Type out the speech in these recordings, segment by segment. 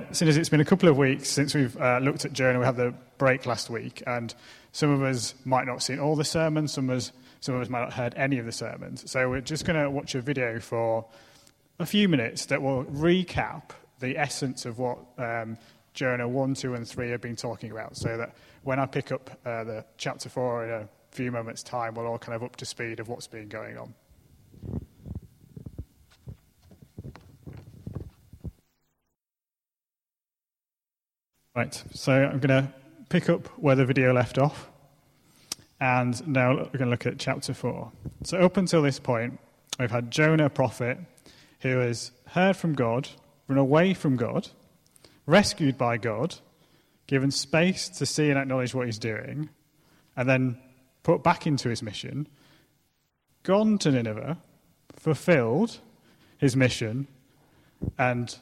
um, since it's been a couple of weeks since we've uh, looked at Jonah, we had the break last week, and some of us might not have seen all the sermons, some of us, some of us might not have heard any of the sermons. So we're just going to watch a video for a few minutes that will recap the essence of what um, Jonah 1, 2, and 3 have been talking about, so that when I pick up uh, the chapter 4 in a few moments' time, we're all kind of up to speed of what's been going on. Right, so I'm going to pick up where the video left off, and now we're going to look at chapter 4. So, up until this point, we've had Jonah, a prophet, who has heard from God, run away from God, rescued by God, given space to see and acknowledge what he's doing, and then put back into his mission, gone to Nineveh, fulfilled his mission, and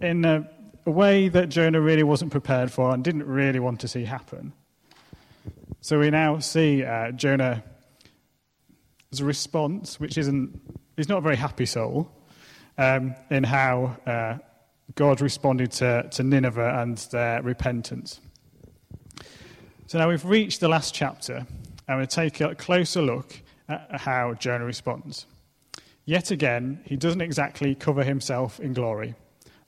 in a, a way that Jonah really wasn't prepared for and didn't really want to see happen. So we now see uh, Jonah as a response, which isn't, he's not a very happy soul, um, in how uh, God responded to, to Nineveh and their repentance. So now we've reached the last chapter, and we'll take a closer look at how Jonah responds. Yet again, he doesn't exactly cover himself in glory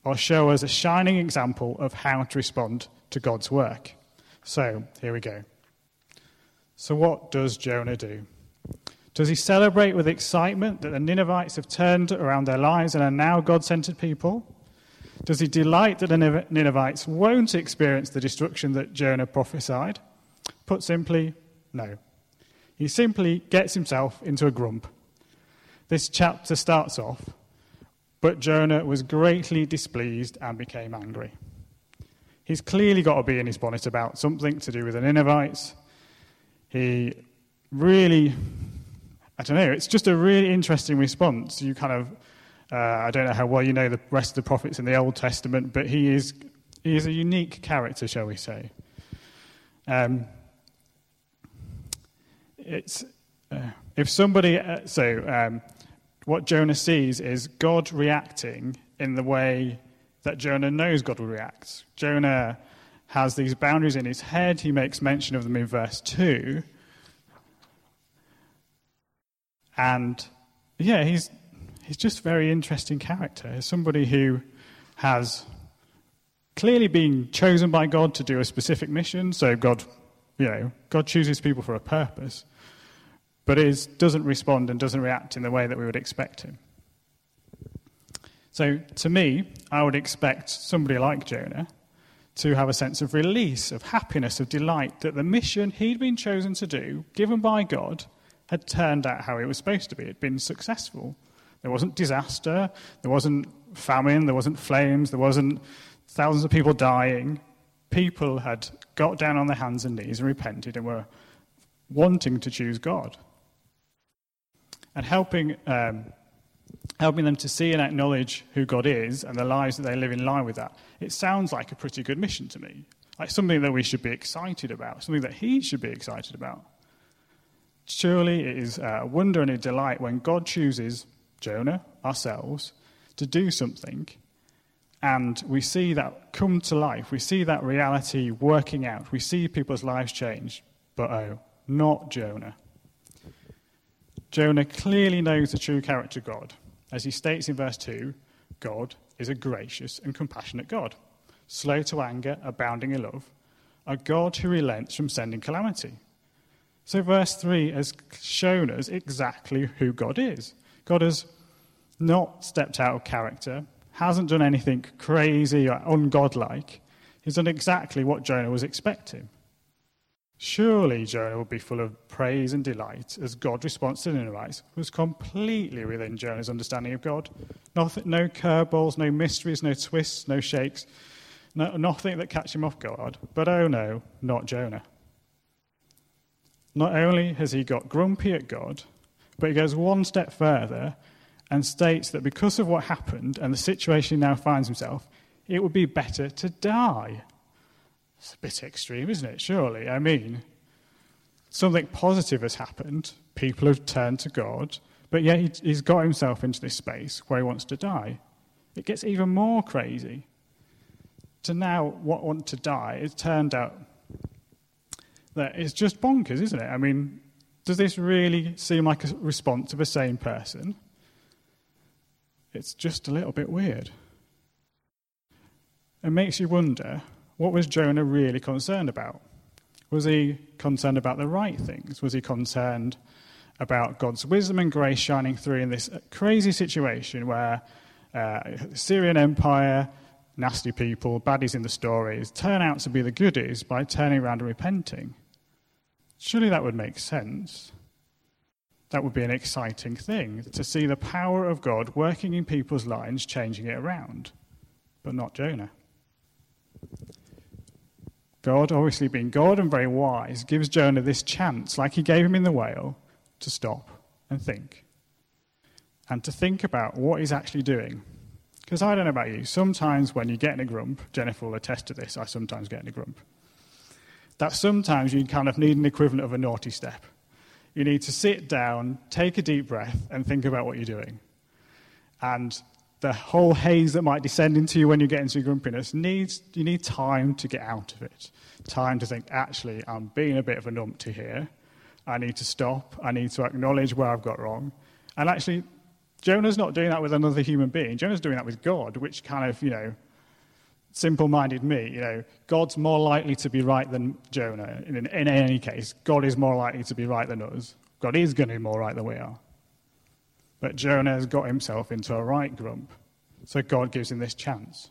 or show us a shining example of how to respond to God's work. So, here we go. So, what does Jonah do? Does he celebrate with excitement that the Ninevites have turned around their lives and are now God centered people? Does he delight that the Ninevites won't experience the destruction that Jonah prophesied? Put simply, no. He simply gets himself into a grump. This chapter starts off, but Jonah was greatly displeased and became angry. He's clearly got to be in his bonnet about something to do with the Ninevites. He really, I don't know, it's just a really interesting response. You kind of, uh, I don't know how well you know the rest of the prophets in the Old Testament, but he is, he is a unique character, shall we say. Um, it's uh, if somebody uh, so um, what Jonah sees is God reacting in the way that Jonah knows God will react. Jonah has these boundaries in his head. He makes mention of them in verse 2. And yeah, he's, he's just a very interesting character. He's somebody who has clearly been chosen by God to do a specific mission. So God, you know, God chooses people for a purpose but is, doesn't respond and doesn't react in the way that we would expect him. So, to me, I would expect somebody like Jonah to have a sense of release, of happiness, of delight that the mission he'd been chosen to do, given by God, had turned out how it was supposed to be. It had been successful. There wasn't disaster, there wasn't famine, there wasn't flames, there wasn't thousands of people dying. People had got down on their hands and knees and repented and were wanting to choose God and helping, um, helping them to see and acknowledge who God is and the lives that they live in line with that. It sounds like a pretty good mission to me, like something that we should be excited about, something that He should be excited about. Surely it is a wonder and a delight when God chooses Jonah, ourselves, to do something and we see that come to life. We see that reality working out. We see people's lives change. But oh, not Jonah. Jonah clearly knows the true character of God. As he states in verse 2, God is a gracious and compassionate God, slow to anger, abounding in love, a God who relents from sending calamity. So, verse 3 has shown us exactly who God is. God has not stepped out of character, hasn't done anything crazy or ungodlike. He's done exactly what Jonah was expecting. Surely Jonah would be full of praise and delight as God's response to Ninevites was completely within Jonah's understanding of God. Nothing, no curveballs, no mysteries, no twists, no shakes, no, nothing that catch him off guard. But oh no, not Jonah. Not only has he got grumpy at God, but he goes one step further and states that because of what happened and the situation he now finds himself, it would be better to die it's a bit extreme, isn't it? Surely. I mean, something positive has happened. People have turned to God, but yet he's got himself into this space where he wants to die. It gets even more crazy. to now what want to die, it turned out that it's just bonkers, isn't it? I mean, does this really seem like a response of a sane person? It's just a little bit weird. It makes you wonder what was Jonah really concerned about? Was he concerned about the right things? Was he concerned about God's wisdom and grace shining through in this crazy situation where uh, Syrian Empire, nasty people, baddies in the stories, turn out to be the goodies by turning around and repenting? Surely that would make sense. That would be an exciting thing to see the power of God working in people's lives, changing it around. But not Jonah. God, obviously being God and very wise, gives Jonah this chance, like he gave him in the whale, to stop and think. And to think about what he's actually doing. Because I don't know about you, sometimes when you get in a grump, Jennifer will attest to this, I sometimes get in a grump, that sometimes you kind of need an equivalent of a naughty step. You need to sit down, take a deep breath, and think about what you're doing. And the whole haze that might descend into you when you get into your grumpiness needs you need time to get out of it. Time to think actually i'm being a bit of a numpty here. I need to stop. I need to acknowledge where i've got wrong. And actually jonah's not doing that with another human being. Jonah's doing that with god which kind of you know simple-minded me you know god's more likely to be right than jonah. In, in any case god is more likely to be right than us. God is going to be more right than we are but Jonah has got himself into a right grump. So God gives him this chance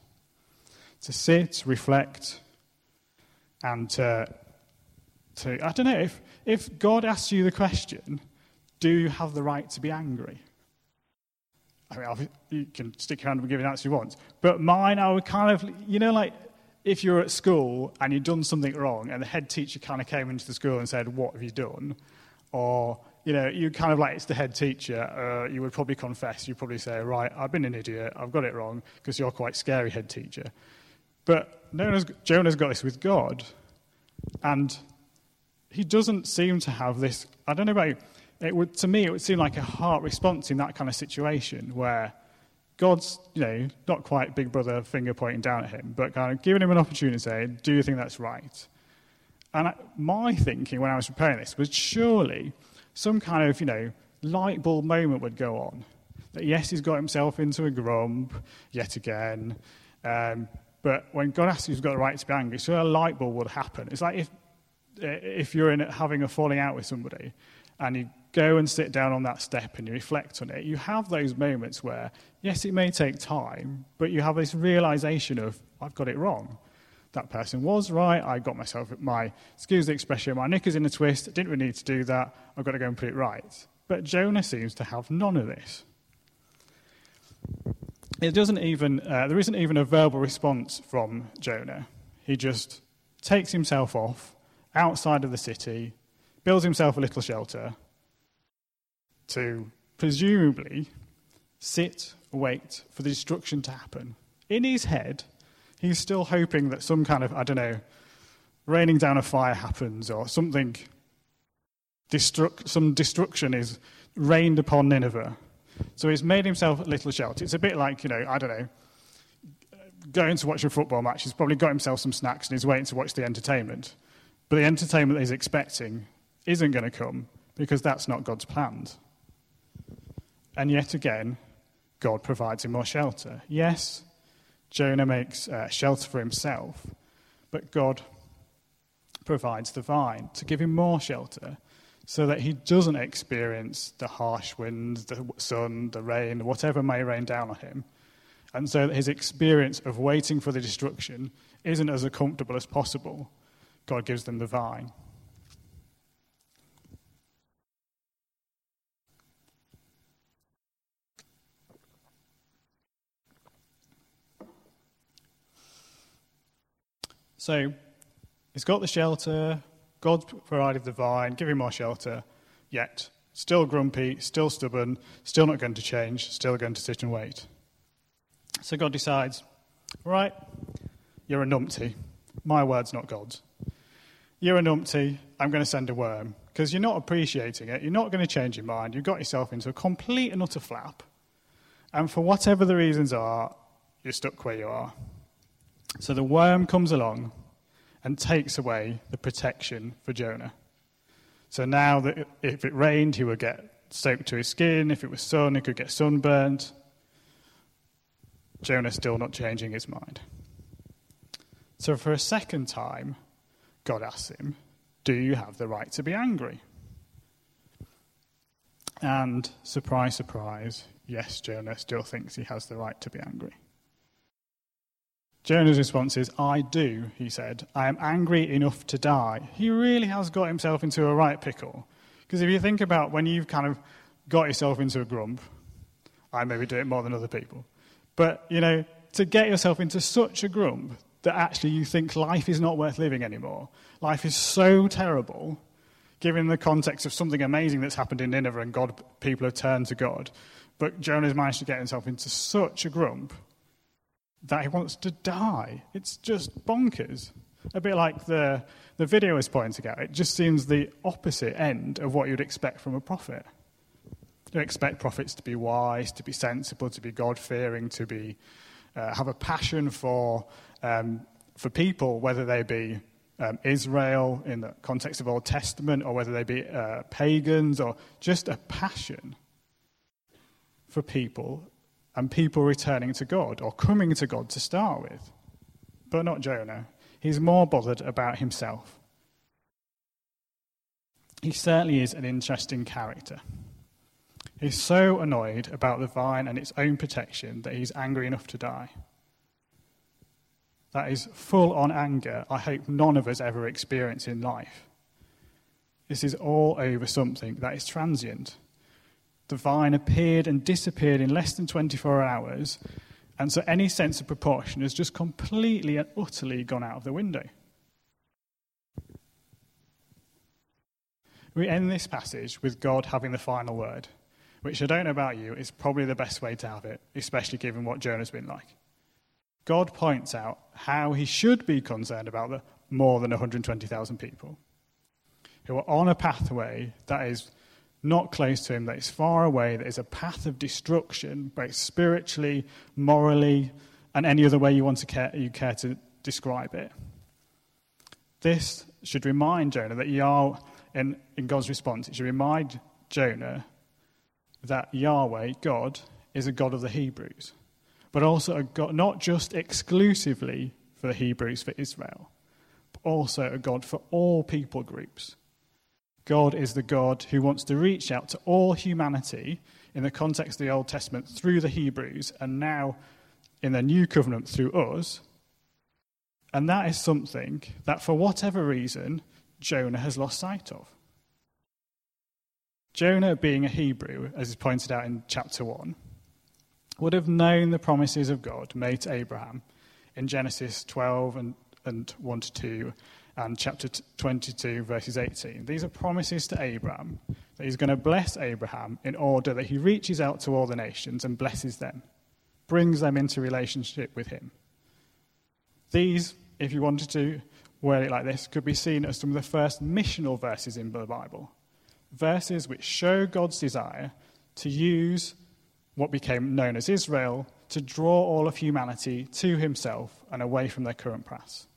to sit, reflect, and to, to I don't know, if, if God asks you the question, do you have the right to be angry? I mean, you can stick around and give an answer you want. But mine, I would kind of, you know, like if you're at school and you've done something wrong and the head teacher kind of came into the school and said, What have you done? Or you know, you kind of like it's the head teacher, uh, you would probably confess. You'd probably say, right, I've been an idiot, I've got it wrong, because you're quite scary head teacher. But Jonah's, Jonah's got this with God, and he doesn't seem to have this. I don't know about you. It would, to me, it would seem like a heart response in that kind of situation where God's, you know, not quite big brother finger pointing down at him, but kind of giving him an opportunity to say, do you think that's right? And I, my thinking when I was preparing this was surely some kind of, you know, light bulb moment would go on. That yes, he's got himself into a grump yet again. Um, but when God asks you who's got the right to be angry, so a light bulb would happen. It's like if, if you're in having a falling out with somebody and you go and sit down on that step and you reflect on it, you have those moments where, yes, it may take time, but you have this realization of, I've got it wrong that person was right. I got myself, my, excuse the expression, my knickers in a twist. Didn't really need to do that. I've got to go and put it right. But Jonah seems to have none of this. It doesn't even, uh, there isn't even a verbal response from Jonah. He just takes himself off outside of the city, builds himself a little shelter to presumably sit, wait for the destruction to happen. In his head, he's still hoping that some kind of, I don't know, raining down a fire happens or something, destruct, some destruction is rained upon Nineveh. So he's made himself a little shelter. It's a bit like, you know, I don't know, going to watch a football match. He's probably got himself some snacks and he's waiting to watch the entertainment. But the entertainment that he's expecting isn't going to come because that's not God's plans. And yet again, God provides him more shelter. Yes, Jonah makes uh, shelter for himself, but God provides the vine to give him more shelter so that he doesn't experience the harsh winds, the sun, the rain, whatever may rain down on him. And so that his experience of waiting for the destruction isn't as comfortable as possible. God gives them the vine. So he's got the shelter, God provided the vine, give him more shelter, yet still grumpy, still stubborn, still not going to change, still going to sit and wait. So God decides, right, you're a numpty. My word's not God's. You're a numpty, I'm going to send a worm. Because you're not appreciating it, you're not going to change your mind, you've got yourself into a complete and utter flap. And for whatever the reasons are, you're stuck where you are. So the worm comes along and takes away the protection for Jonah. So now that if it rained, he would get soaked to his skin. If it was sun, he could get sunburned. Jonah's still not changing his mind. So for a second time, God asks him, Do you have the right to be angry? And surprise, surprise, yes, Jonah still thinks he has the right to be angry. Jonah's response is, I do, he said. I am angry enough to die. He really has got himself into a right pickle. Because if you think about when you've kind of got yourself into a grump, I maybe do it more than other people. But, you know, to get yourself into such a grump that actually you think life is not worth living anymore, life is so terrible, given the context of something amazing that's happened in Nineveh and God, people have turned to God. But Jonah's managed to get himself into such a grump that he wants to die. It's just bonkers. A bit like the, the video is pointing out. It just seems the opposite end of what you'd expect from a prophet. You expect prophets to be wise, to be sensible, to be God fearing, to be, uh, have a passion for, um, for people, whether they be um, Israel in the context of Old Testament, or whether they be uh, pagans, or just a passion for people and people returning to God or coming to God to start with. But not Jonah. He's more bothered about himself. He certainly is an interesting character. He's so annoyed about the vine and its own protection that he's angry enough to die. That is full on anger I hope none of us ever experience in life. This is all over something that is transient the vine appeared and disappeared in less than 24 hours, and so any sense of proportion has just completely and utterly gone out of the window. We end this passage with God having the final word, which I don't know about you, is probably the best way to have it, especially given what Jonah's been like. God points out how he should be concerned about the more than 120,000 people who are on a pathway that is not close to him, that is far away, that is a path of destruction, both spiritually, morally, and any other way you want to care, you care to describe it. This should remind Jonah that Yahweh, in, in God's response, it should remind Jonah that Yahweh, God, is a God of the Hebrews, but also a God not just exclusively for the Hebrews, for Israel, but also a God for all people groups. God is the God who wants to reach out to all humanity in the context of the Old Testament through the Hebrews and now in the New Covenant through us. And that is something that, for whatever reason, Jonah has lost sight of. Jonah, being a Hebrew, as is pointed out in chapter 1, would have known the promises of God made to Abraham in Genesis 12 and, and 1 to 2 and chapter 22, verses 18. These are promises to Abraham that he's going to bless Abraham in order that he reaches out to all the nations and blesses them, brings them into relationship with him. These, if you wanted to word it like this, could be seen as some of the first missional verses in the Bible. Verses which show God's desire to use what became known as Israel to draw all of humanity to himself and away from their current past.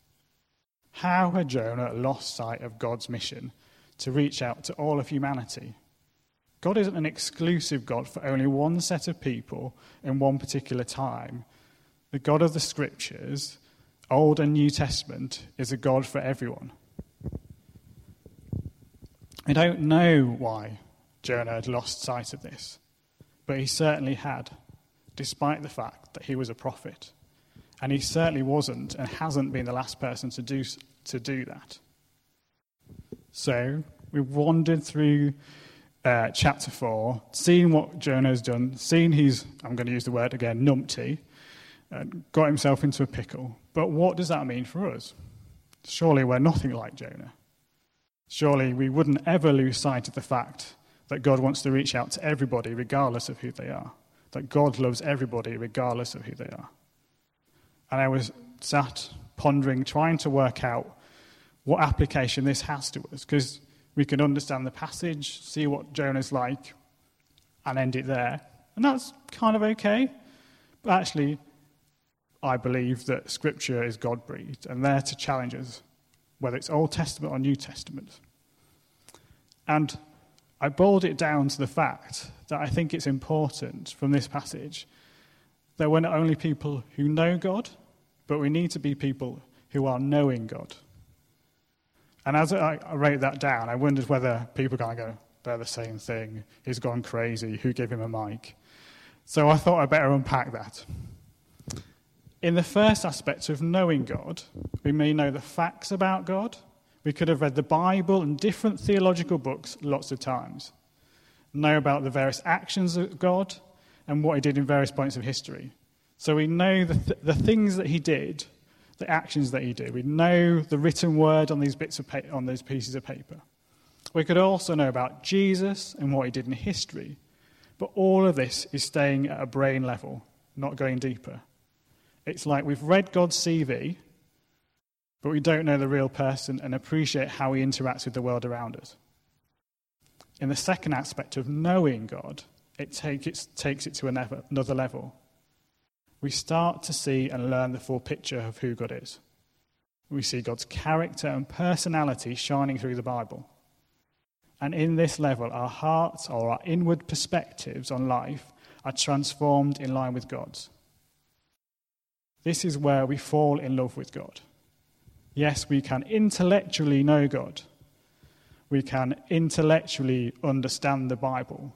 How had Jonah lost sight of God's mission to reach out to all of humanity? God isn't an exclusive God for only one set of people in one particular time. The God of the Scriptures, Old and New Testament, is a God for everyone. I don't know why Jonah had lost sight of this, but he certainly had, despite the fact that he was a prophet. And he certainly wasn't and hasn't been the last person to do, to do that. So we've wandered through uh, chapter 4, seen what Jonah has done, seen he's, I'm going to use the word again, numpty, uh, got himself into a pickle. But what does that mean for us? Surely we're nothing like Jonah. Surely we wouldn't ever lose sight of the fact that God wants to reach out to everybody regardless of who they are, that God loves everybody regardless of who they are. And I was sat pondering, trying to work out what application this has to us, because we can understand the passage, see what Jonah's like, and end it there. And that's kind of okay. But actually, I believe that Scripture is God breathed and there to challenge us, whether it's Old Testament or New Testament. And I boiled it down to the fact that I think it's important from this passage that we're not only people who know God, but we need to be people who are knowing God. And as I, wrote that down, I wondered whether people kind of go, they're the same thing. He's gone crazy. Who gave him a mic? So I thought I'd better unpack that. In the first aspect of knowing God, we may know the facts about God. We could have read the Bible and different theological books lots of times, know about the various actions of God and what he did in various points of history. So we know the, th- the things that he did the actions that he did. We know the written word on these bits of pa- on those pieces of paper. We could also know about Jesus and what he did in history. But all of this is staying at a brain level, not going deeper. It's like we've read God's CV, but we don't know the real person and appreciate how he interacts with the world around us. In the second aspect of knowing God, it, take, it takes it to another level we start to see and learn the full picture of who God is. We see God's character and personality shining through the Bible. And in this level, our hearts or our inward perspectives on life are transformed in line with God's. This is where we fall in love with God. Yes, we can intellectually know God. We can intellectually understand the Bible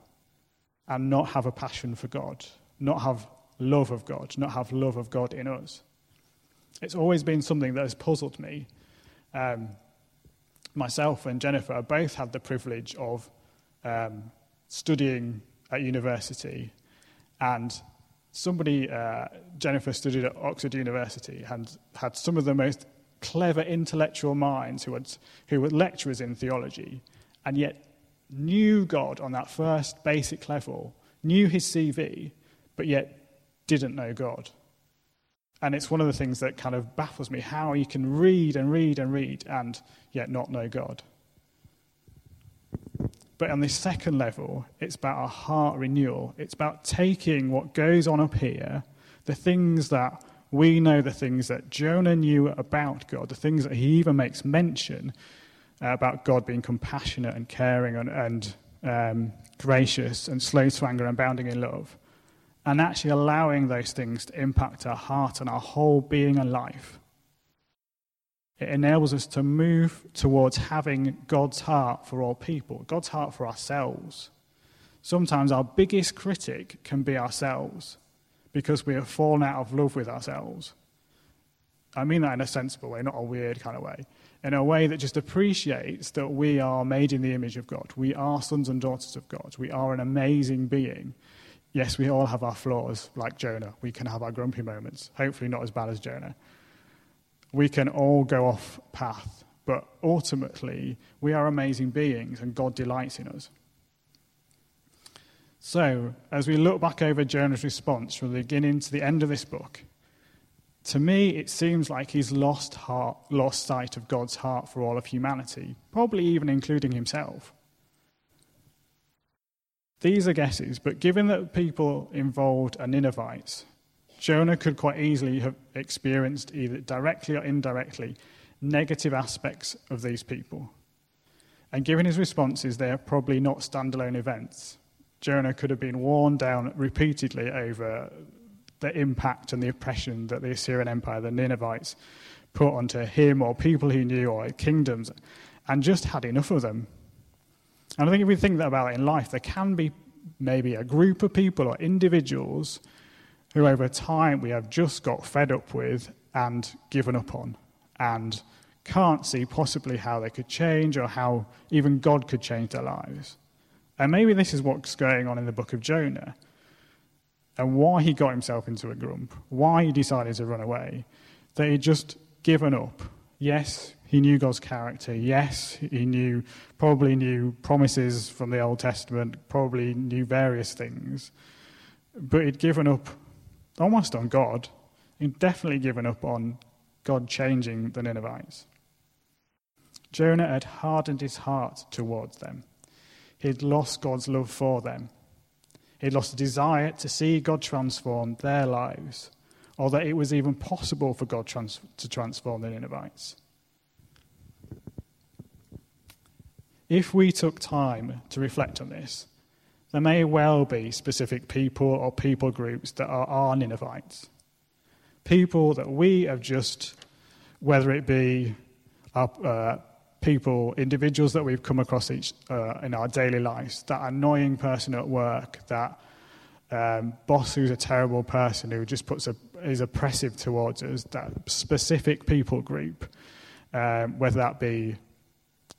and not have a passion for God, not have love of God, not have love of God in us. It's always been something that has puzzled me. Um, myself and Jennifer both had the privilege of um, studying at university, and somebody, uh, Jennifer, studied at Oxford University and had some of the most clever intellectual minds who, had, who were lecturers in theology, and yet knew God on that first basic level, knew his CV, but yet didn't know God. And it's one of the things that kind of baffles me how you can read and read and read and yet not know God. But on this second level, it's about a heart renewal. It's about taking what goes on up here, the things that we know, the things that Jonah knew about God, the things that he even makes mention about God being compassionate and caring and, and um, gracious and slow to anger and abounding in love and actually allowing those things to impact our heart and our whole being and life. It enables us to move towards having God's heart for all people, God's heart for ourselves. Sometimes our biggest critic can be ourselves because we have fallen out of love with ourselves. I mean that in a sensible way, not a weird kind of way. In a way that just appreciates that we are made in the image of God. We are sons and daughters of God. We are an amazing being yes, we all have our flaws, like Jonah. We can have our grumpy moments, hopefully not as bad as Jonah. We can all go off path, but ultimately, we are amazing beings and God delights in us. So, as we look back over Jonah's response from the beginning to the end of this book, to me, it seems like he's lost, heart, lost sight of God's heart for all of humanity, probably even including himself. These are guesses, but given that people involved are Ninevites, Jonah could quite easily have experienced, either directly or indirectly, negative aspects of these people. And given his responses, they are probably not standalone events. Jonah could have been worn down repeatedly over the impact and the oppression that the Assyrian Empire, the Ninevites, put onto him or people he knew or kingdoms, and just had enough of them and I think if we think about it in life, there can be maybe a group of people or individuals who over time we have just got fed up with and given up on and can't see possibly how they could change or how even God could change their lives. And maybe this is what's going on in the book of Jonah and why he got himself into a grump, why he decided to run away, that he'd just given up. Yes, he knew God's character. Yes, he knew, probably knew promises from the Old Testament, probably knew various things. But he'd given up almost on God. He'd definitely given up on God changing the Ninevites. Jonah had hardened his heart towards them. He'd lost God's love for them. He'd lost a desire to see God transform their lives or that it was even possible for God trans- to transform the Ninevites. If we took time to reflect on this, there may well be specific people or people groups that are our Ninevites. People that we have just, whether it be our, uh, people, individuals that we've come across each, uh, in our daily lives, that annoying person at work, that um, boss who's a terrible person who just puts a, is oppressive towards us, that specific people group, um, whether that be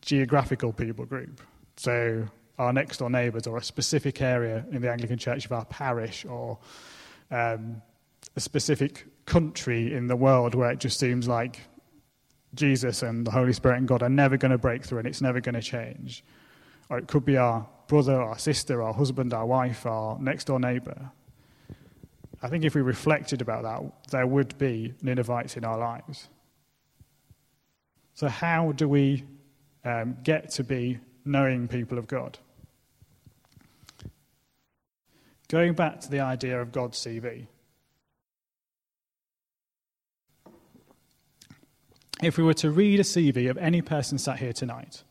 geographical people group. So our next door neighbours or a specific area in the Anglican Church of our parish or um, a specific country in the world where it just seems like Jesus and the Holy Spirit and God are never going to break through and it's never going to change. Or it could be our brother, our sister, our husband, our wife, our next door neighbour. I think if we reflected about that, there would be Ninevites in our lives. So, how do we um, get to be knowing people of God. Going back to the idea of God's CV. If we were to read a CV of any person sat here tonight,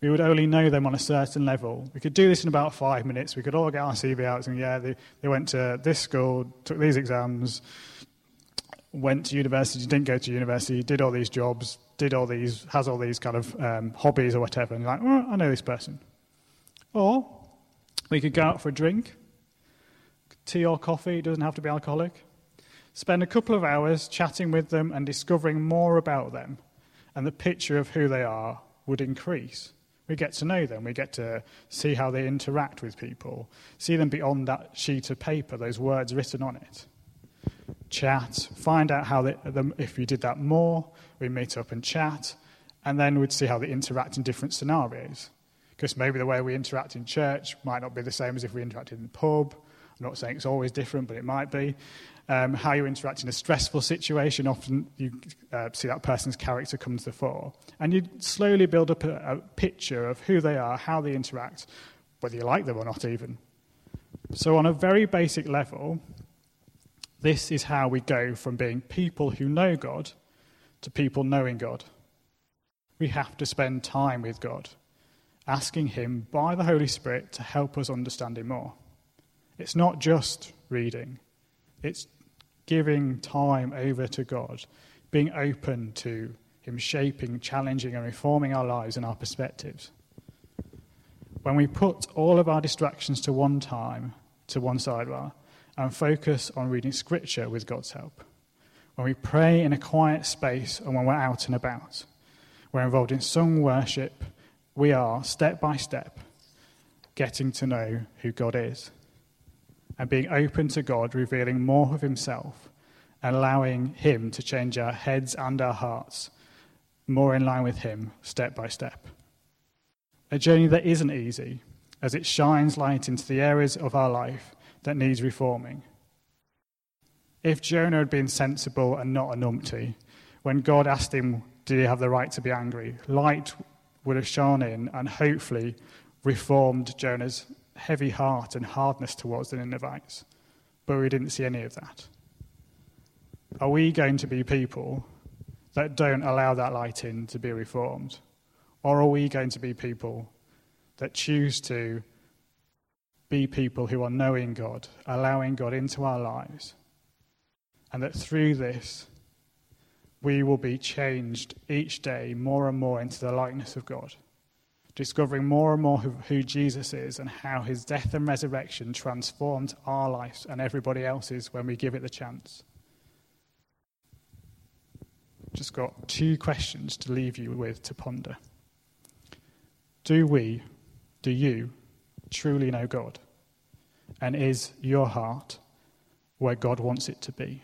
we would only know them on a certain level. We could do this in about five minutes. We could all get our CV out and, yeah, they, they went to this school, took these exams, went to university, didn't go to university, did all these jobs, did all these, has all these kind of um, hobbies or whatever, and you're like, well, I know this person. Or we could go out for a drink, tea or coffee, doesn't have to be alcoholic. Spend a couple of hours chatting with them and discovering more about them, and the picture of who they are would increase. We get to know them, we get to see how they interact with people, see them beyond that sheet of paper, those words written on it chat, find out how they, if we did that more, we meet up and chat, and then we'd see how they interact in different scenarios. Because maybe the way we interact in church might not be the same as if we interacted in the pub. I'm not saying it's always different, but it might be. Um, how you interact in a stressful situation, often you uh, see that person's character come to the fore. And you slowly build up a, a picture of who they are, how they interact, whether you like them or not, even. So, on a very basic level, this is how we go from being people who know God to people knowing God. We have to spend time with God, asking Him by the Holy Spirit to help us understand Him more. It's not just reading, it's giving time over to God, being open to Him shaping, challenging, and reforming our lives and our perspectives. When we put all of our distractions to one time, to one sidebar, and focus on reading Scripture with God's help. When we pray in a quiet space and when we're out and about, we're involved in sung worship, we are, step by step, getting to know who God is and being open to God, revealing more of Himself and allowing Him to change our heads and our hearts more in line with Him step by step. A journey that isn't easy, as it shines light into the areas of our life that needs reforming. If Jonah had been sensible and not a numpty, when God asked him, Did he have the right to be angry? light would have shone in and hopefully reformed Jonah's heavy heart and hardness towards the Ninevites. But we didn't see any of that. Are we going to be people that don't allow that light in to be reformed? Or are we going to be people that choose to be people who are knowing God, allowing God into our lives, and that through this, we will be changed each day more and more into the likeness of God, discovering more and more who, who, Jesus is and how his death and resurrection transformed our lives and everybody else's when we give it the chance. Just got two questions to leave you with to ponder. Do we, do you, truly know God? And is your heart where God wants it to be?